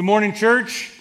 Good morning, church.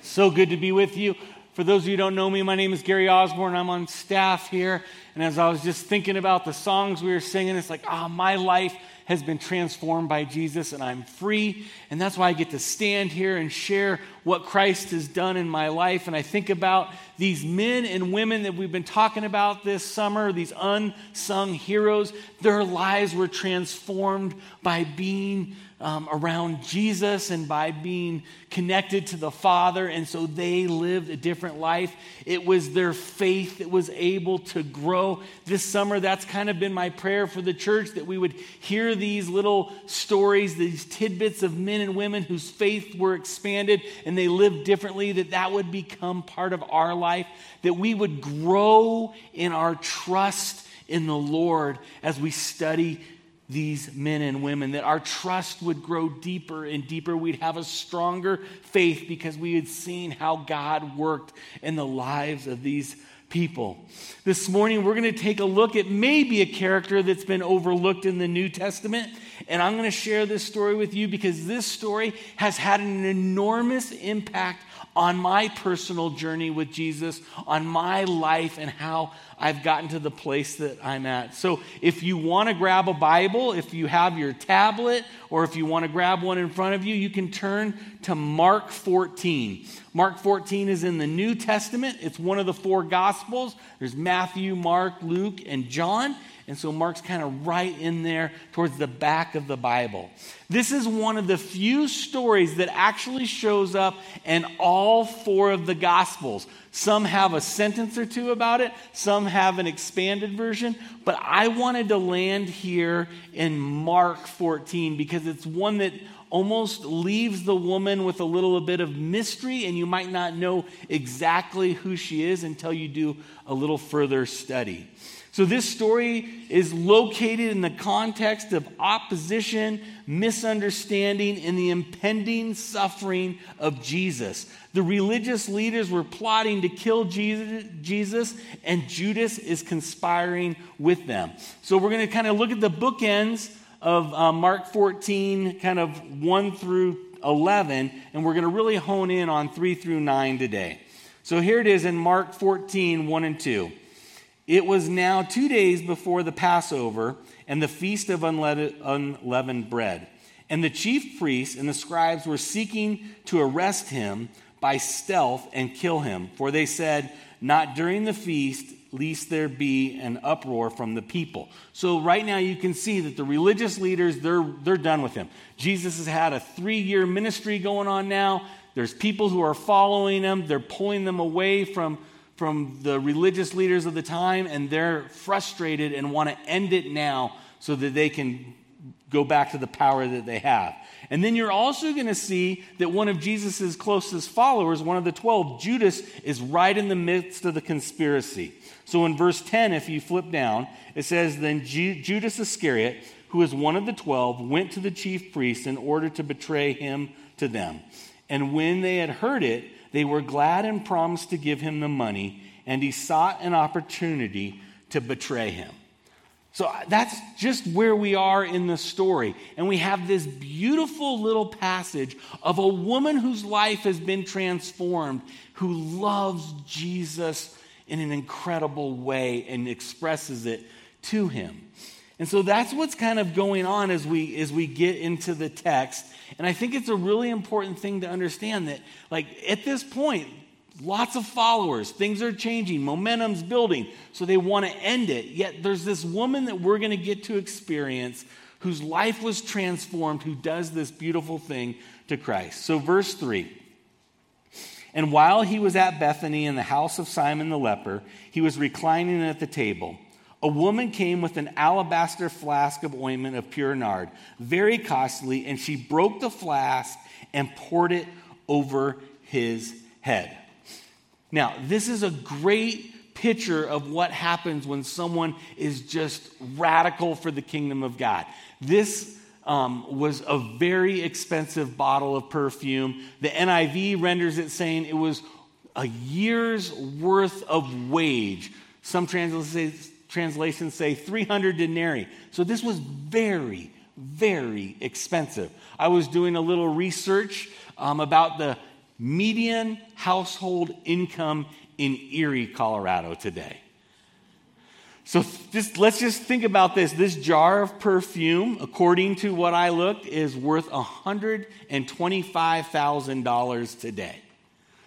So good to be with you. For those of you who don't know me, my name is Gary Osborne. I'm on staff here. And as I was just thinking about the songs we were singing, it's like, ah, oh, my life has been transformed by Jesus and I'm free. And that's why I get to stand here and share what Christ has done in my life. And I think about these men and women that we've been talking about this summer, these unsung heroes. Their lives were transformed by being um, around Jesus and by being connected to the Father. And so they lived a different life. It was their faith that was able to grow. This summer, that's kind of been my prayer for the church that we would hear these little stories, these tidbits of men and women whose faith were expanded and they lived differently, that that would become part of our life, that we would grow in our trust in the Lord as we study these men and women, that our trust would grow deeper and deeper. We'd have a stronger faith because we had seen how God worked in the lives of these people. This morning, we're going to take a look at maybe a character that's been overlooked in the New Testament. And I'm going to share this story with you because this story has had an enormous impact on my personal journey with Jesus, on my life, and how I've gotten to the place that I'm at. So, if you want to grab a Bible, if you have your tablet, or if you want to grab one in front of you, you can turn to Mark 14. Mark 14 is in the New Testament, it's one of the four Gospels. There's Matthew, Mark, Luke, and John. And so Mark's kind of right in there towards the back of the Bible. This is one of the few stories that actually shows up in all four of the Gospels. Some have a sentence or two about it, some have an expanded version, but I wanted to land here in Mark 14 because it's one that almost leaves the woman with a little bit of mystery, and you might not know exactly who she is until you do a little further study. So, this story is located in the context of opposition, misunderstanding, and the impending suffering of Jesus. The religious leaders were plotting to kill Jesus, and Judas is conspiring with them. So, we're going to kind of look at the bookends of uh, Mark 14, kind of 1 through 11, and we're going to really hone in on 3 through 9 today. So, here it is in Mark 14, 1 and 2. It was now two days before the Passover and the feast of unleavened bread. And the chief priests and the scribes were seeking to arrest him by stealth and kill him. For they said, Not during the feast, lest there be an uproar from the people. So right now you can see that the religious leaders, they're, they're done with him. Jesus has had a three year ministry going on now. There's people who are following him. They're pulling them away from from the religious leaders of the time, and they're frustrated and want to end it now so that they can go back to the power that they have. And then you're also going to see that one of Jesus' closest followers, one of the 12, Judas, is right in the midst of the conspiracy. So in verse 10, if you flip down, it says, Then Judas Iscariot, who is one of the 12, went to the chief priests in order to betray him to them. And when they had heard it, they were glad and promised to give him the money, and he sought an opportunity to betray him. So uh, that's just where we are in the story. And we have this beautiful little passage of a woman whose life has been transformed, who loves Jesus in an incredible way and expresses it to him. And so that's what's kind of going on as we as we get into the text. And I think it's a really important thing to understand that like at this point lots of followers, things are changing, momentum's building, so they want to end it. Yet there's this woman that we're going to get to experience whose life was transformed who does this beautiful thing to Christ. So verse 3 and while he was at Bethany in the house of Simon the leper, he was reclining at the table a woman came with an alabaster flask of ointment of pure nard, very costly, and she broke the flask and poured it over his head. Now, this is a great picture of what happens when someone is just radical for the kingdom of God. This um, was a very expensive bottle of perfume. The NIV renders it saying it was a year's worth of wage. Some translations translations say 300 denarii. So this was very, very expensive. I was doing a little research um, about the median household income in Erie, Colorado today. So just let's just think about this. This jar of perfume, according to what I looked, is worth $125,000 today.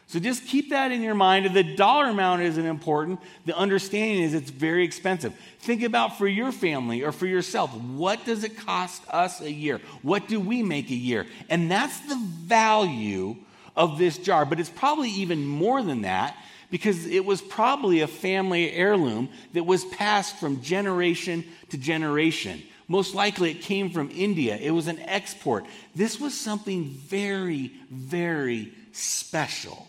So just keep that in your mind. The dollar amount isn't important. The understanding is it's very expensive. Think about for your family or for yourself. What does it cost us a year? What do we make a year? And that's the value of this jar. But it's probably even more than that because it was probably a family heirloom that was passed from generation to generation. Most likely it came from India. It was an export. This was something very, very special.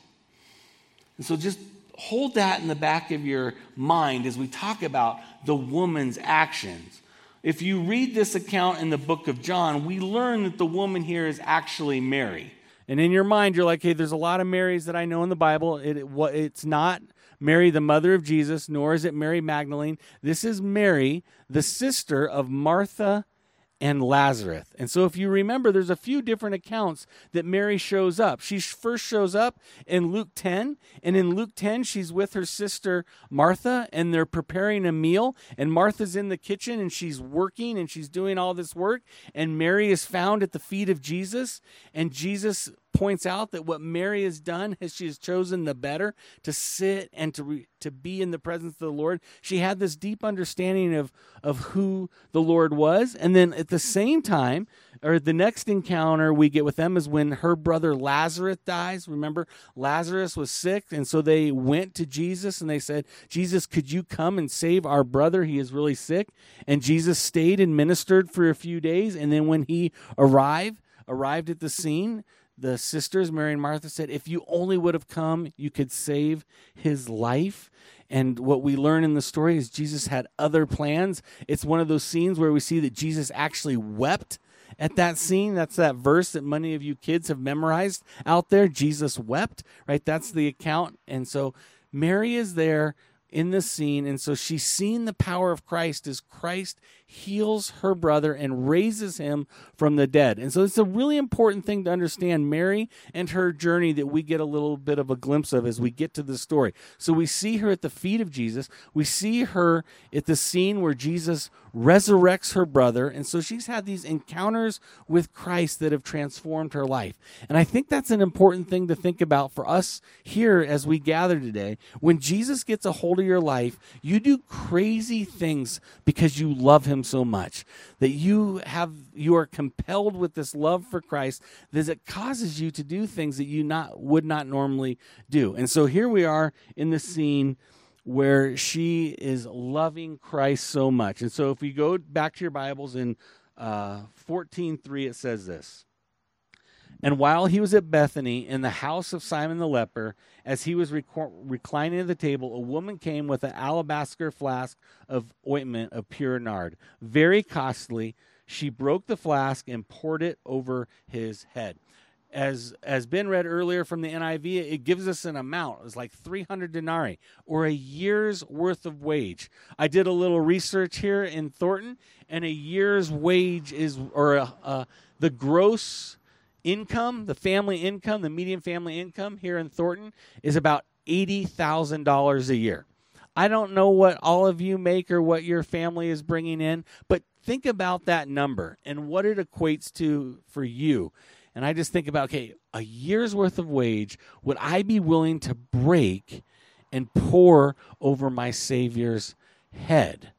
And so just hold that in the back of your mind as we talk about the woman's actions. If you read this account in the book of John, we learn that the woman here is actually Mary. And in your mind, you're like, hey, there's a lot of Marys that I know in the Bible. It, it, it's not Mary, the mother of Jesus, nor is it Mary Magdalene. This is Mary, the sister of Martha and Lazarus. And so, if you remember, there's a few different accounts that Mary shows up. She first shows up in Luke 10, and in Luke 10, she's with her sister Martha, and they're preparing a meal. And Martha's in the kitchen, and she's working, and she's doing all this work. And Mary is found at the feet of Jesus, and Jesus points out that what Mary has done is she has chosen the better to sit and to re, to be in the presence of the Lord. She had this deep understanding of of who the Lord was, and then at the same time, or the next encounter we get with them is when her brother Lazarus dies. Remember, Lazarus was sick, and so they went to Jesus and they said, "Jesus, could you come and save our brother? He is really sick." And Jesus stayed and ministered for a few days, and then when he arrived arrived at the scene the sisters, Mary and Martha, said, If you only would have come, you could save his life. And what we learn in the story is Jesus had other plans. It's one of those scenes where we see that Jesus actually wept at that scene. That's that verse that many of you kids have memorized out there. Jesus wept, right? That's the account. And so Mary is there in this scene. And so she's seen the power of Christ as Christ heals her brother and raises him from the dead. And so it's a really important thing to understand Mary and her journey that we get a little bit of a glimpse of as we get to the story. So we see her at the feet of Jesus. We see her at the scene where Jesus resurrects her brother. And so she's had these encounters with Christ that have transformed her life. And I think that's an important thing to think about for us here as we gather today. When Jesus gets a hold of your life, you do crazy things because you love him so much. That you have you are compelled with this love for Christ that it causes you to do things that you not would not normally do. And so here we are in the scene where she is loving Christ so much. And so if we go back to your Bibles in uh, 14.3, it says this. And while he was at Bethany in the house of Simon the leper, as he was rec- reclining at the table, a woman came with an alabaster flask of ointment of pure nard, very costly. She broke the flask and poured it over his head as as Ben read earlier from the NIV, it gives us an amount. It's like 300 denarii or a year's worth of wage. I did a little research here in Thornton, and a year's wage is or a, a, the gross income, the family income, the median family income here in Thornton is about eighty thousand dollars a year. I don't know what all of you make or what your family is bringing in, but think about that number and what it equates to for you and I just think about, okay, a year's worth of wage, would I be willing to break and pour over my Savior's head?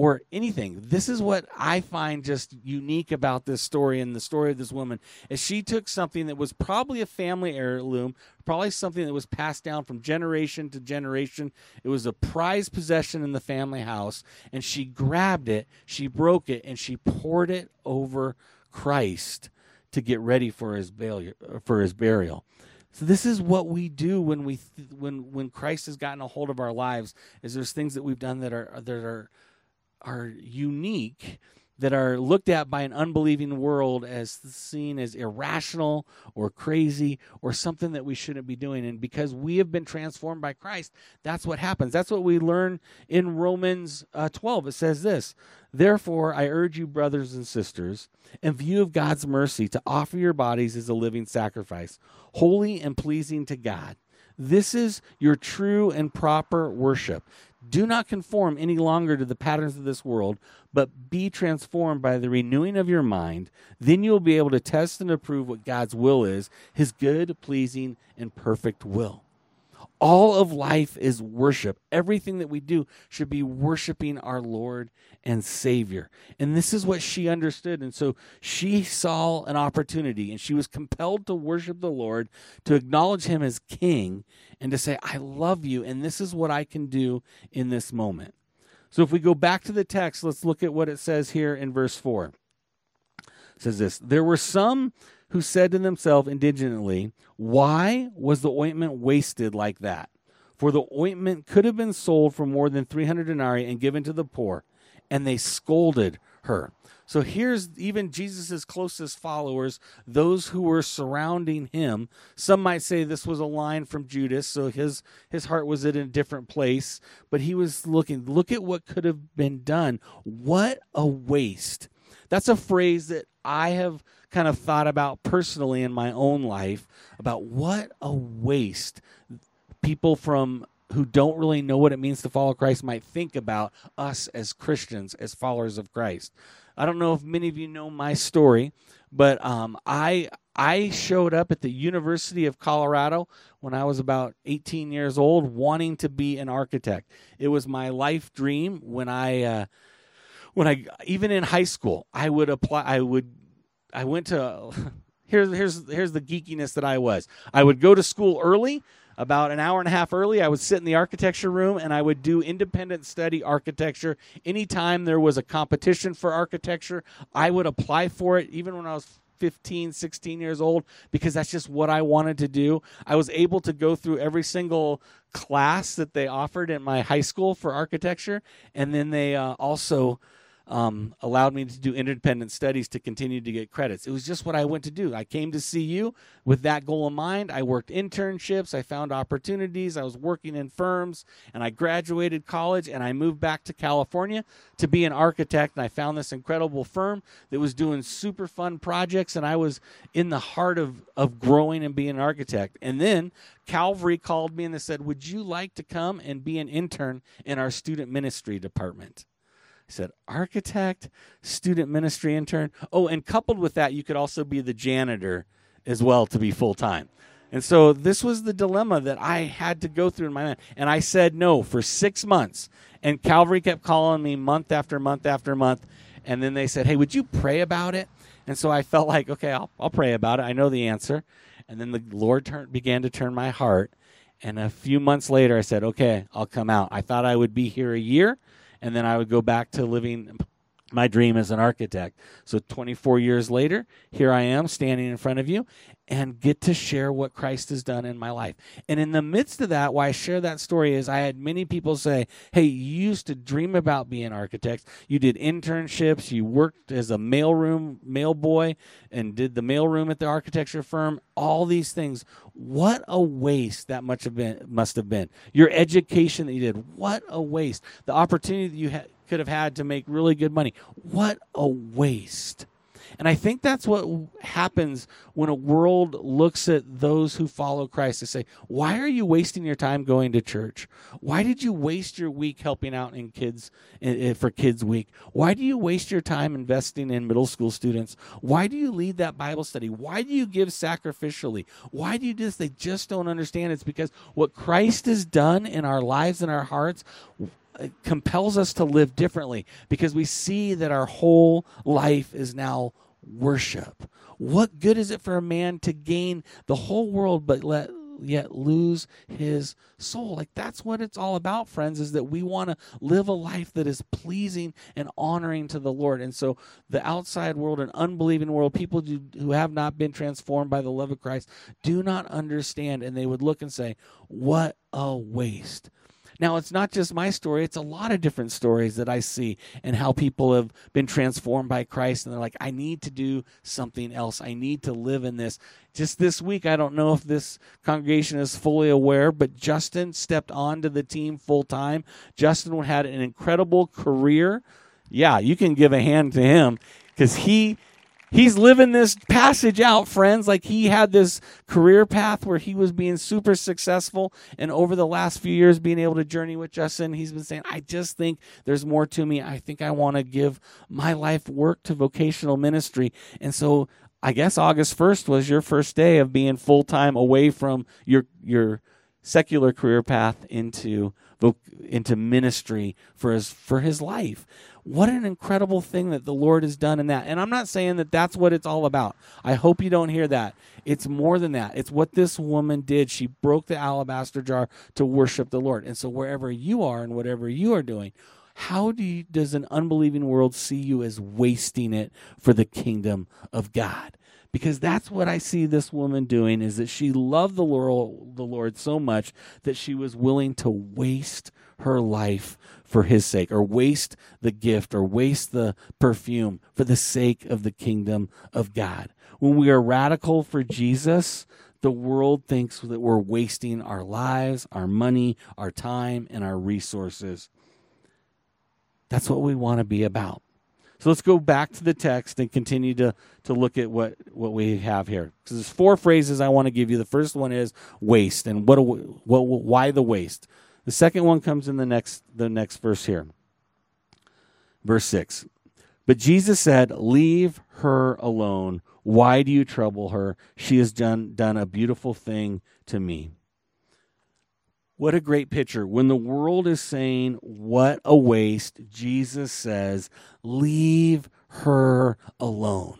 Or anything. This is what I find just unique about this story and the story of this woman is she took something that was probably a family heirloom, probably something that was passed down from generation to generation. It was a prized possession in the family house, and she grabbed it, she broke it, and she poured it over Christ to get ready for his burial. For his burial. So this is what we do when we when when Christ has gotten a hold of our lives. Is there's things that we've done that are that are are unique that are looked at by an unbelieving world as seen as irrational or crazy or something that we shouldn't be doing. And because we have been transformed by Christ, that's what happens. That's what we learn in Romans uh, 12. It says this Therefore, I urge you, brothers and sisters, in view of God's mercy, to offer your bodies as a living sacrifice, holy and pleasing to God. This is your true and proper worship. Do not conform any longer to the patterns of this world, but be transformed by the renewing of your mind. Then you will be able to test and approve what God's will is, his good, pleasing, and perfect will. All of life is worship. Everything that we do should be worshiping our Lord and Savior. And this is what she understood. And so she saw an opportunity and she was compelled to worship the Lord, to acknowledge Him as King, and to say, I love you, and this is what I can do in this moment. So if we go back to the text, let's look at what it says here in verse 4. It says this There were some who said to themselves indignantly, Why was the ointment wasted like that? For the ointment could have been sold for more than 300 denarii and given to the poor. And they scolded her. So here's even Jesus' closest followers, those who were surrounding him. Some might say this was a line from Judas, so his his heart was in a different place, but he was looking, look at what could have been done. What a waste. That's a phrase that I have kind of thought about personally in my own life about what a waste people from who don't really know what it means to follow Christ might think about us as Christians, as followers of Christ. I don't know if many of you know my story, but um, I I showed up at the University of Colorado when I was about 18 years old, wanting to be an architect. It was my life dream when I. Uh, when I even in high school, I would apply. I would I went to here's here's here's the geekiness that I was. I would go to school early, about an hour and a half early. I would sit in the architecture room and I would do independent study architecture. Anytime there was a competition for architecture, I would apply for it, even when I was 15, 16 years old, because that's just what I wanted to do. I was able to go through every single class that they offered in my high school for architecture, and then they uh, also um, allowed me to do independent studies to continue to get credits. It was just what I went to do. I came to CU with that goal in mind. I worked internships, I found opportunities, I was working in firms, and I graduated college and I moved back to California to be an architect. And I found this incredible firm that was doing super fun projects, and I was in the heart of, of growing and being an architect. And then Calvary called me and they said, Would you like to come and be an intern in our student ministry department? Said, architect, student ministry intern. Oh, and coupled with that, you could also be the janitor as well to be full time. And so this was the dilemma that I had to go through in my mind. And I said no for six months. And Calvary kept calling me month after month after month. And then they said, hey, would you pray about it? And so I felt like, okay, I'll, I'll pray about it. I know the answer. And then the Lord turn, began to turn my heart. And a few months later, I said, okay, I'll come out. I thought I would be here a year and then I would go back to living my dream as an architect. So 24 years later, here I am standing in front of you and get to share what Christ has done in my life. And in the midst of that, why I share that story is I had many people say, Hey, you used to dream about being an architect. You did internships. You worked as a mailroom mail boy and did the mailroom at the architecture firm. All these things. What a waste that much have been, must have been. Your education that you did. What a waste. The opportunity that you had could have had to make really good money. What a waste. And I think that's what happens when a world looks at those who follow Christ. to say, Why are you wasting your time going to church? Why did you waste your week helping out in kids for Kids Week? Why do you waste your time investing in middle school students? Why do you lead that Bible study? Why do you give sacrificially? Why do you do this? They just don't understand. It's because what Christ has done in our lives and our hearts, compels us to live differently because we see that our whole life is now worship. What good is it for a man to gain the whole world but let yet lose his soul? Like that's what it's all about, friends, is that we want to live a life that is pleasing and honoring to the Lord. And so the outside world and unbelieving world, people do, who have not been transformed by the love of Christ, do not understand and they would look and say, "What a waste." Now, it's not just my story, it's a lot of different stories that I see and how people have been transformed by Christ and they're like, I need to do something else. I need to live in this. Just this week, I don't know if this congregation is fully aware, but Justin stepped onto the team full time. Justin had an incredible career. Yeah, you can give a hand to him because he he's living this passage out, friends. Like he had this career path where he was being super successful. And over the last few years, being able to journey with Justin, he's been saying, I just think there's more to me. I think I want to give my life work to vocational ministry. And so I guess August 1st was your first day of being full time away from your, your, secular career path into into ministry for his for his life what an incredible thing that the Lord has done in that. And I'm not saying that that's what it's all about. I hope you don't hear that. It's more than that. It's what this woman did. She broke the alabaster jar to worship the Lord. And so wherever you are and whatever you are doing, how do you, does an unbelieving world see you as wasting it for the kingdom of God? because that's what I see this woman doing is that she loved the Lord, the Lord so much that she was willing to waste her life for his sake or waste the gift or waste the perfume for the sake of the kingdom of God. When we are radical for Jesus, the world thinks that we're wasting our lives, our money, our time, and our resources. That's what we want to be about. So let's go back to the text and continue to, to look at what, what we have here. Because there's four phrases I want to give you. The first one is waste, and what, what why the waste. The second one comes in the next the next verse here. Verse 6. But Jesus said, "Leave her alone. Why do you trouble her? She has done done a beautiful thing to me." What a great picture. When the world is saying, What a waste, Jesus says, Leave her alone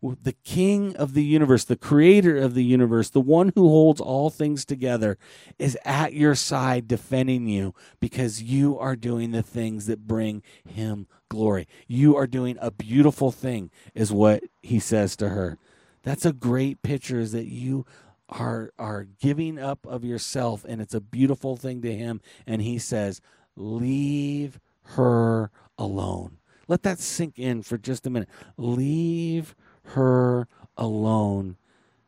the king of the universe, the creator of the universe, the one who holds all things together, is at your side defending you because you are doing the things that bring him glory. You are doing a beautiful thing, is what he says to her. That's a great picture, is that you are are giving up of yourself and it's a beautiful thing to him and he says leave her alone let that sink in for just a minute leave her alone.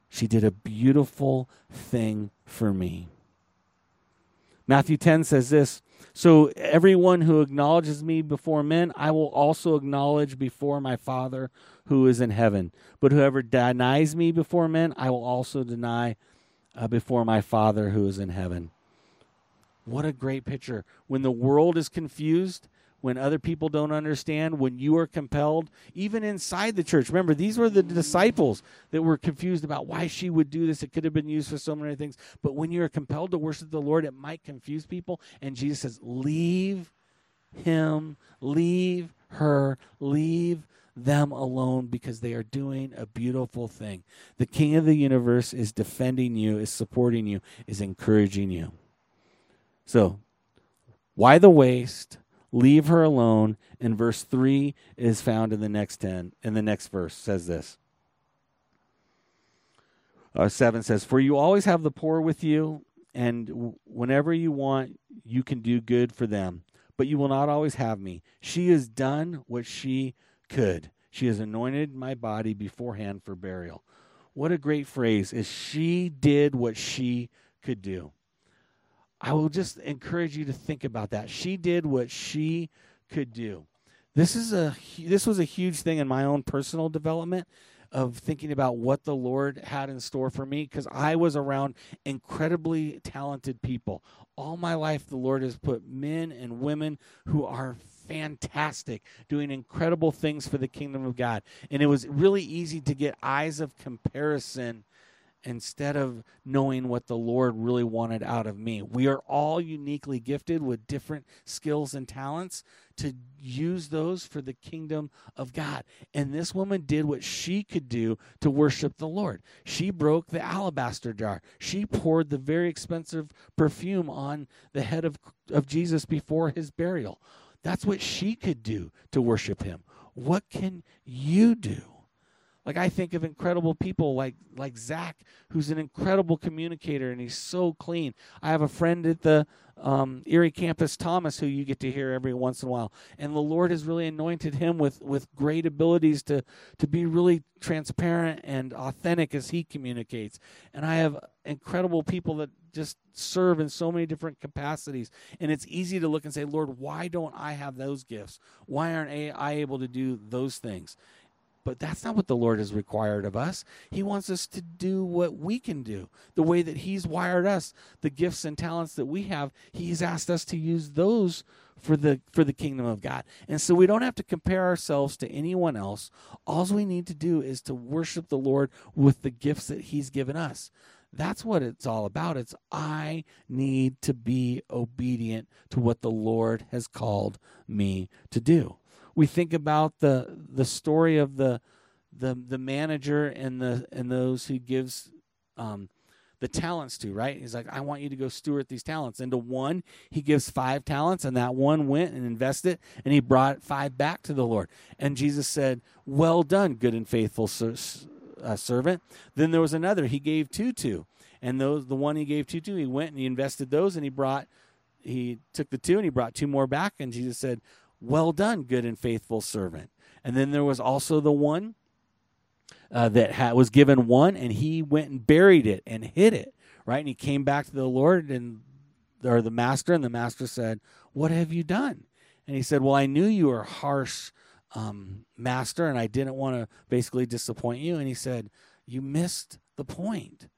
She did a beautiful thing for me. Matthew 10 says this So everyone who acknowledges me before men, I will also acknowledge before my Father who is in heaven. But whoever denies me before men, I will also deny uh, before my Father who is in heaven. What a great picture. When the world is confused, when other people don't understand, when you are compelled, even inside the church. Remember, these were the disciples that were confused about why she would do this. It could have been used for so many things. But when you're compelled to worship the Lord, it might confuse people. And Jesus says, Leave him, leave her, leave them alone because they are doing a beautiful thing. The King of the universe is defending you, is supporting you, is encouraging you. So, why the waste? Leave her alone. And verse 3 is found in the next 10, in the next verse, says this. Uh, 7 says, For you always have the poor with you, and w- whenever you want, you can do good for them. But you will not always have me. She has done what she could. She has anointed my body beforehand for burial. What a great phrase is she did what she could do. I will just encourage you to think about that. She did what she could do. This is a this was a huge thing in my own personal development of thinking about what the Lord had in store for me because I was around incredibly talented people. All my life the Lord has put men and women who are fantastic, doing incredible things for the kingdom of God. And it was really easy to get eyes of comparison instead of knowing what the Lord really wanted out of me. We are all uniquely gifted with different skills and talents to use those for the kingdom of God. And this woman did what she could do to worship the Lord. She broke the alabaster jar. She poured the very expensive perfume on the head of, of Jesus before his burial. That's what she could do to worship him. What can you do? Like I think of incredible people like like Zach, who's an incredible communicator and he's so clean. I have a friend at the um, Erie campus, Thomas, who you get to hear every once in a while, and the Lord has really anointed him with with great abilities to to be really transparent and authentic as he communicates. And I have incredible people that just serve in so many different capacities. And it's easy to look and say, Lord, why don't I have those gifts? Why aren't I able to do those things? But that's not what the Lord has required of us. He wants us to do what we can do, the way that He's wired us, the gifts and talents that we have. He's asked us to use those for the for the kingdom of God. And so we don't have to compare ourselves to anyone else. All we need to do is to worship the Lord with the gifts that He's given us. That's what it's all about. It's I need to be obedient to what the Lord has called me to do we think about the the story of the the the manager and the and those who gives um, the talents to, right? He's like, I want you to go steward these talents. And to one, he gives five talents, and that one went and invested, and he brought five back to the Lord. And Jesus said, Well done, good and faithful uh, servant. Then there was another he gave two to, and those the one he gave two to, he went and he invested those, and he brought he took the two and he brought two more back. And Jesus said, well done, good and faithful servant. And then there was also the one uh, that ha- was given one, and he went and buried it and hid it, right? And he came back to the Lord and or the master, and the master said, "What have you done?" And he said, "Well, I knew you were harsh, um, master, and I didn't want to basically disappoint you." And he said, "You missed the point."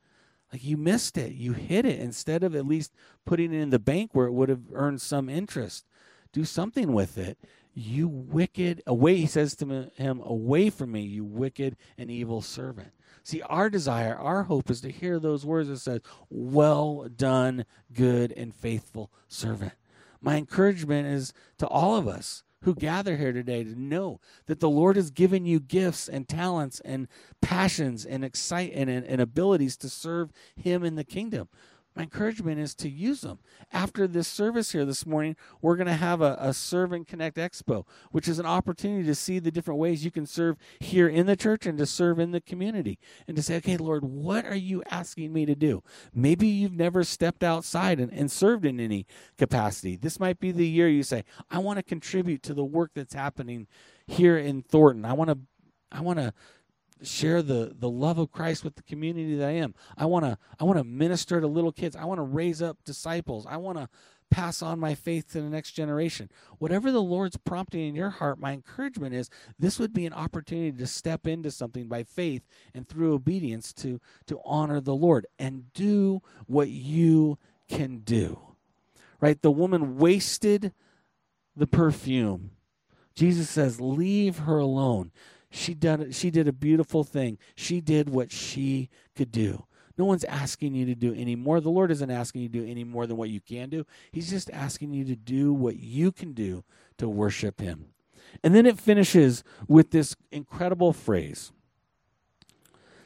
Like you missed it. You hid it instead of at least putting it in the bank where it would have earned some interest do something with it. You wicked, away, he says to him, away from me, you wicked and evil servant. See, our desire, our hope is to hear those words that says, well done, good and faithful servant. My encouragement is to all of us who gather here today to know that the Lord has given you gifts and talents and passions and excite and, and, and abilities to serve Him in the kingdom my encouragement is to use them. After this service here this morning, we're going to have a, a Serve and Connect Expo, which is an opportunity to see the different ways you can serve here in the church and to serve in the community. And to say, okay, Lord, what are you asking me to do? Maybe you've never stepped outside and, and served in any capacity. This might be the year you say, I want to contribute to the work that's happening here in Thornton. I want to I want to share the the love of Christ with the community that I am. I want to I want to minister to little kids. I want to raise up disciples. I want to pass on my faith to the next generation. Whatever the Lord's prompting in your heart, my encouragement is this would be an opportunity to step into something by faith and through obedience to to honor the Lord and do what you can do. Right? The woman wasted the perfume. Jesus says, "Leave her alone." She did she did a beautiful thing. She did what she could do. No one's asking you to do any more. The Lord isn't asking you to do any more than what you can do. He's just asking you to do what you can do to worship him. And then it finishes with this incredible phrase.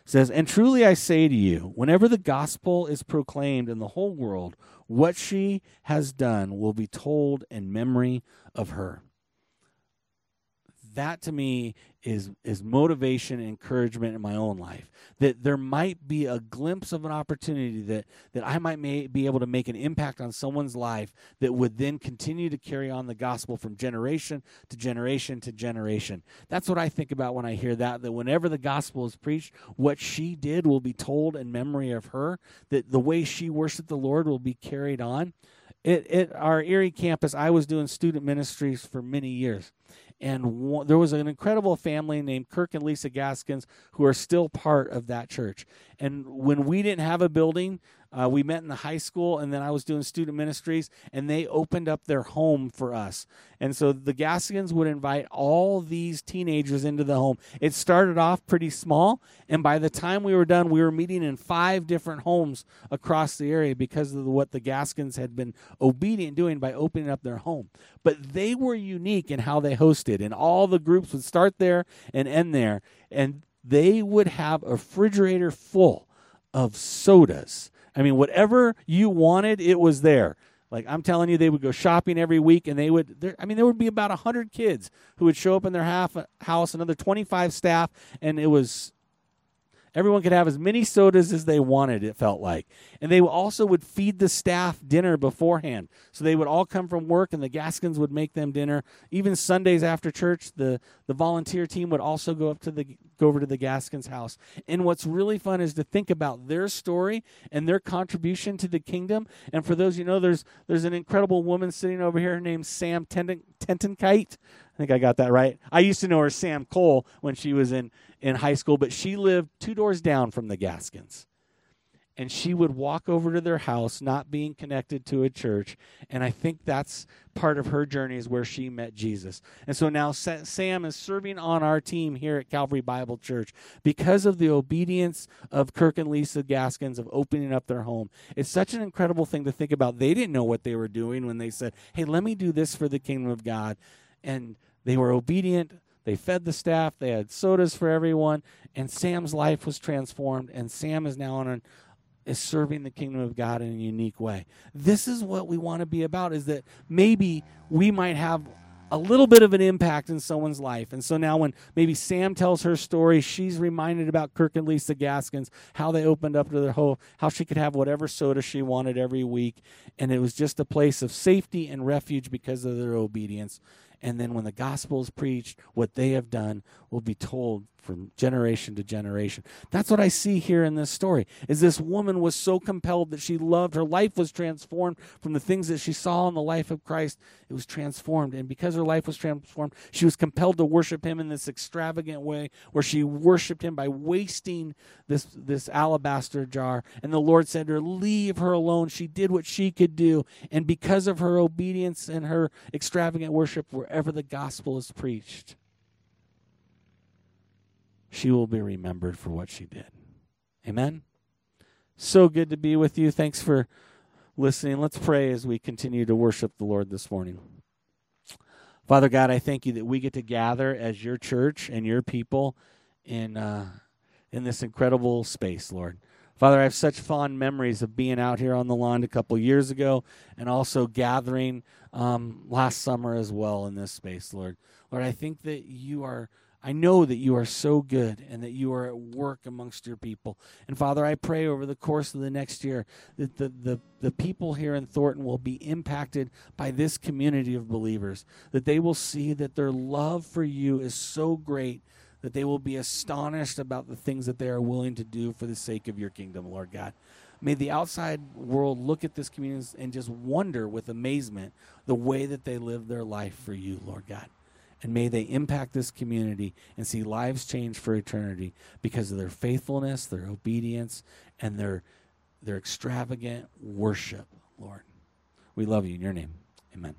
It says, "And truly I say to you, whenever the gospel is proclaimed in the whole world, what she has done will be told in memory of her." That to me is is motivation and encouragement in my own life. That there might be a glimpse of an opportunity that that I might may, be able to make an impact on someone's life that would then continue to carry on the gospel from generation to generation to generation. That's what I think about when I hear that that whenever the gospel is preached what she did will be told in memory of her that the way she worshiped the Lord will be carried on. At, at our Erie campus I was doing student ministries for many years and one, there was an incredible family named Kirk and Lisa Gaskins who are still part of that church. And when we didn't have a building, uh, we met in the high school, and then I was doing student ministries, and they opened up their home for us. And so the Gaskins would invite all these teenagers into the home. It started off pretty small, and by the time we were done, we were meeting in five different homes across the area because of what the Gaskins had been obedient doing by opening up their home. But they were unique in how they hosted, and all the groups would start there and end there, and they would have a refrigerator full of sodas I mean, whatever you wanted, it was there. Like I'm telling you, they would go shopping every week, and they would. There, I mean, there would be about hundred kids who would show up in their half house, another 25 staff, and it was Everyone could have as many sodas as they wanted, it felt like. And they also would feed the staff dinner beforehand. So they would all come from work and the Gaskins would make them dinner. Even Sundays after church, the, the volunteer team would also go up to the go over to the Gaskins house. And what's really fun is to think about their story and their contribution to the kingdom. And for those you know, there's there's an incredible woman sitting over here named Sam Tentenkite. I think I got that right. I used to know her Sam Cole when she was in in high school, but she lived two doors down from the Gaskins. And she would walk over to their house, not being connected to a church. And I think that's part of her journey is where she met Jesus. And so now Sam is serving on our team here at Calvary Bible Church because of the obedience of Kirk and Lisa Gaskins of opening up their home. It's such an incredible thing to think about. They didn't know what they were doing when they said, Hey, let me do this for the kingdom of God. And they were obedient they fed the staff, they had sodas for everyone, and Sam's life was transformed, and Sam is now on an is serving the kingdom of God in a unique way. This is what we want to be about is that maybe we might have a little bit of an impact in someone's life. And so now when maybe Sam tells her story, she's reminded about Kirk and Lisa Gaskins, how they opened up to their home, how she could have whatever soda she wanted every week. And it was just a place of safety and refuge because of their obedience. And then when the gospel is preached, what they have done will be told from generation to generation. That's what I see here in this story. Is this woman was so compelled that she loved her life was transformed from the things that she saw in the life of Christ. It was transformed and because her life was transformed, she was compelled to worship him in this extravagant way where she worshiped him by wasting this this alabaster jar. And the Lord said to her, "Leave her alone. She did what she could do." And because of her obedience and her extravagant worship wherever the gospel is preached, she will be remembered for what she did. Amen. So good to be with you. Thanks for listening. Let's pray as we continue to worship the Lord this morning. Father God, I thank you that we get to gather as your church and your people in uh, in this incredible space, Lord. Father, I have such fond memories of being out here on the lawn a couple years ago and also gathering um, last summer as well in this space, Lord. Lord, I think that you are I know that you are so good and that you are at work amongst your people. And Father, I pray over the course of the next year that the, the, the people here in Thornton will be impacted by this community of believers, that they will see that their love for you is so great that they will be astonished about the things that they are willing to do for the sake of your kingdom, Lord God. May the outside world look at this community and just wonder with amazement the way that they live their life for you, Lord God. And may they impact this community and see lives change for eternity because of their faithfulness, their obedience, and their, their extravagant worship, Lord. We love you in your name. Amen.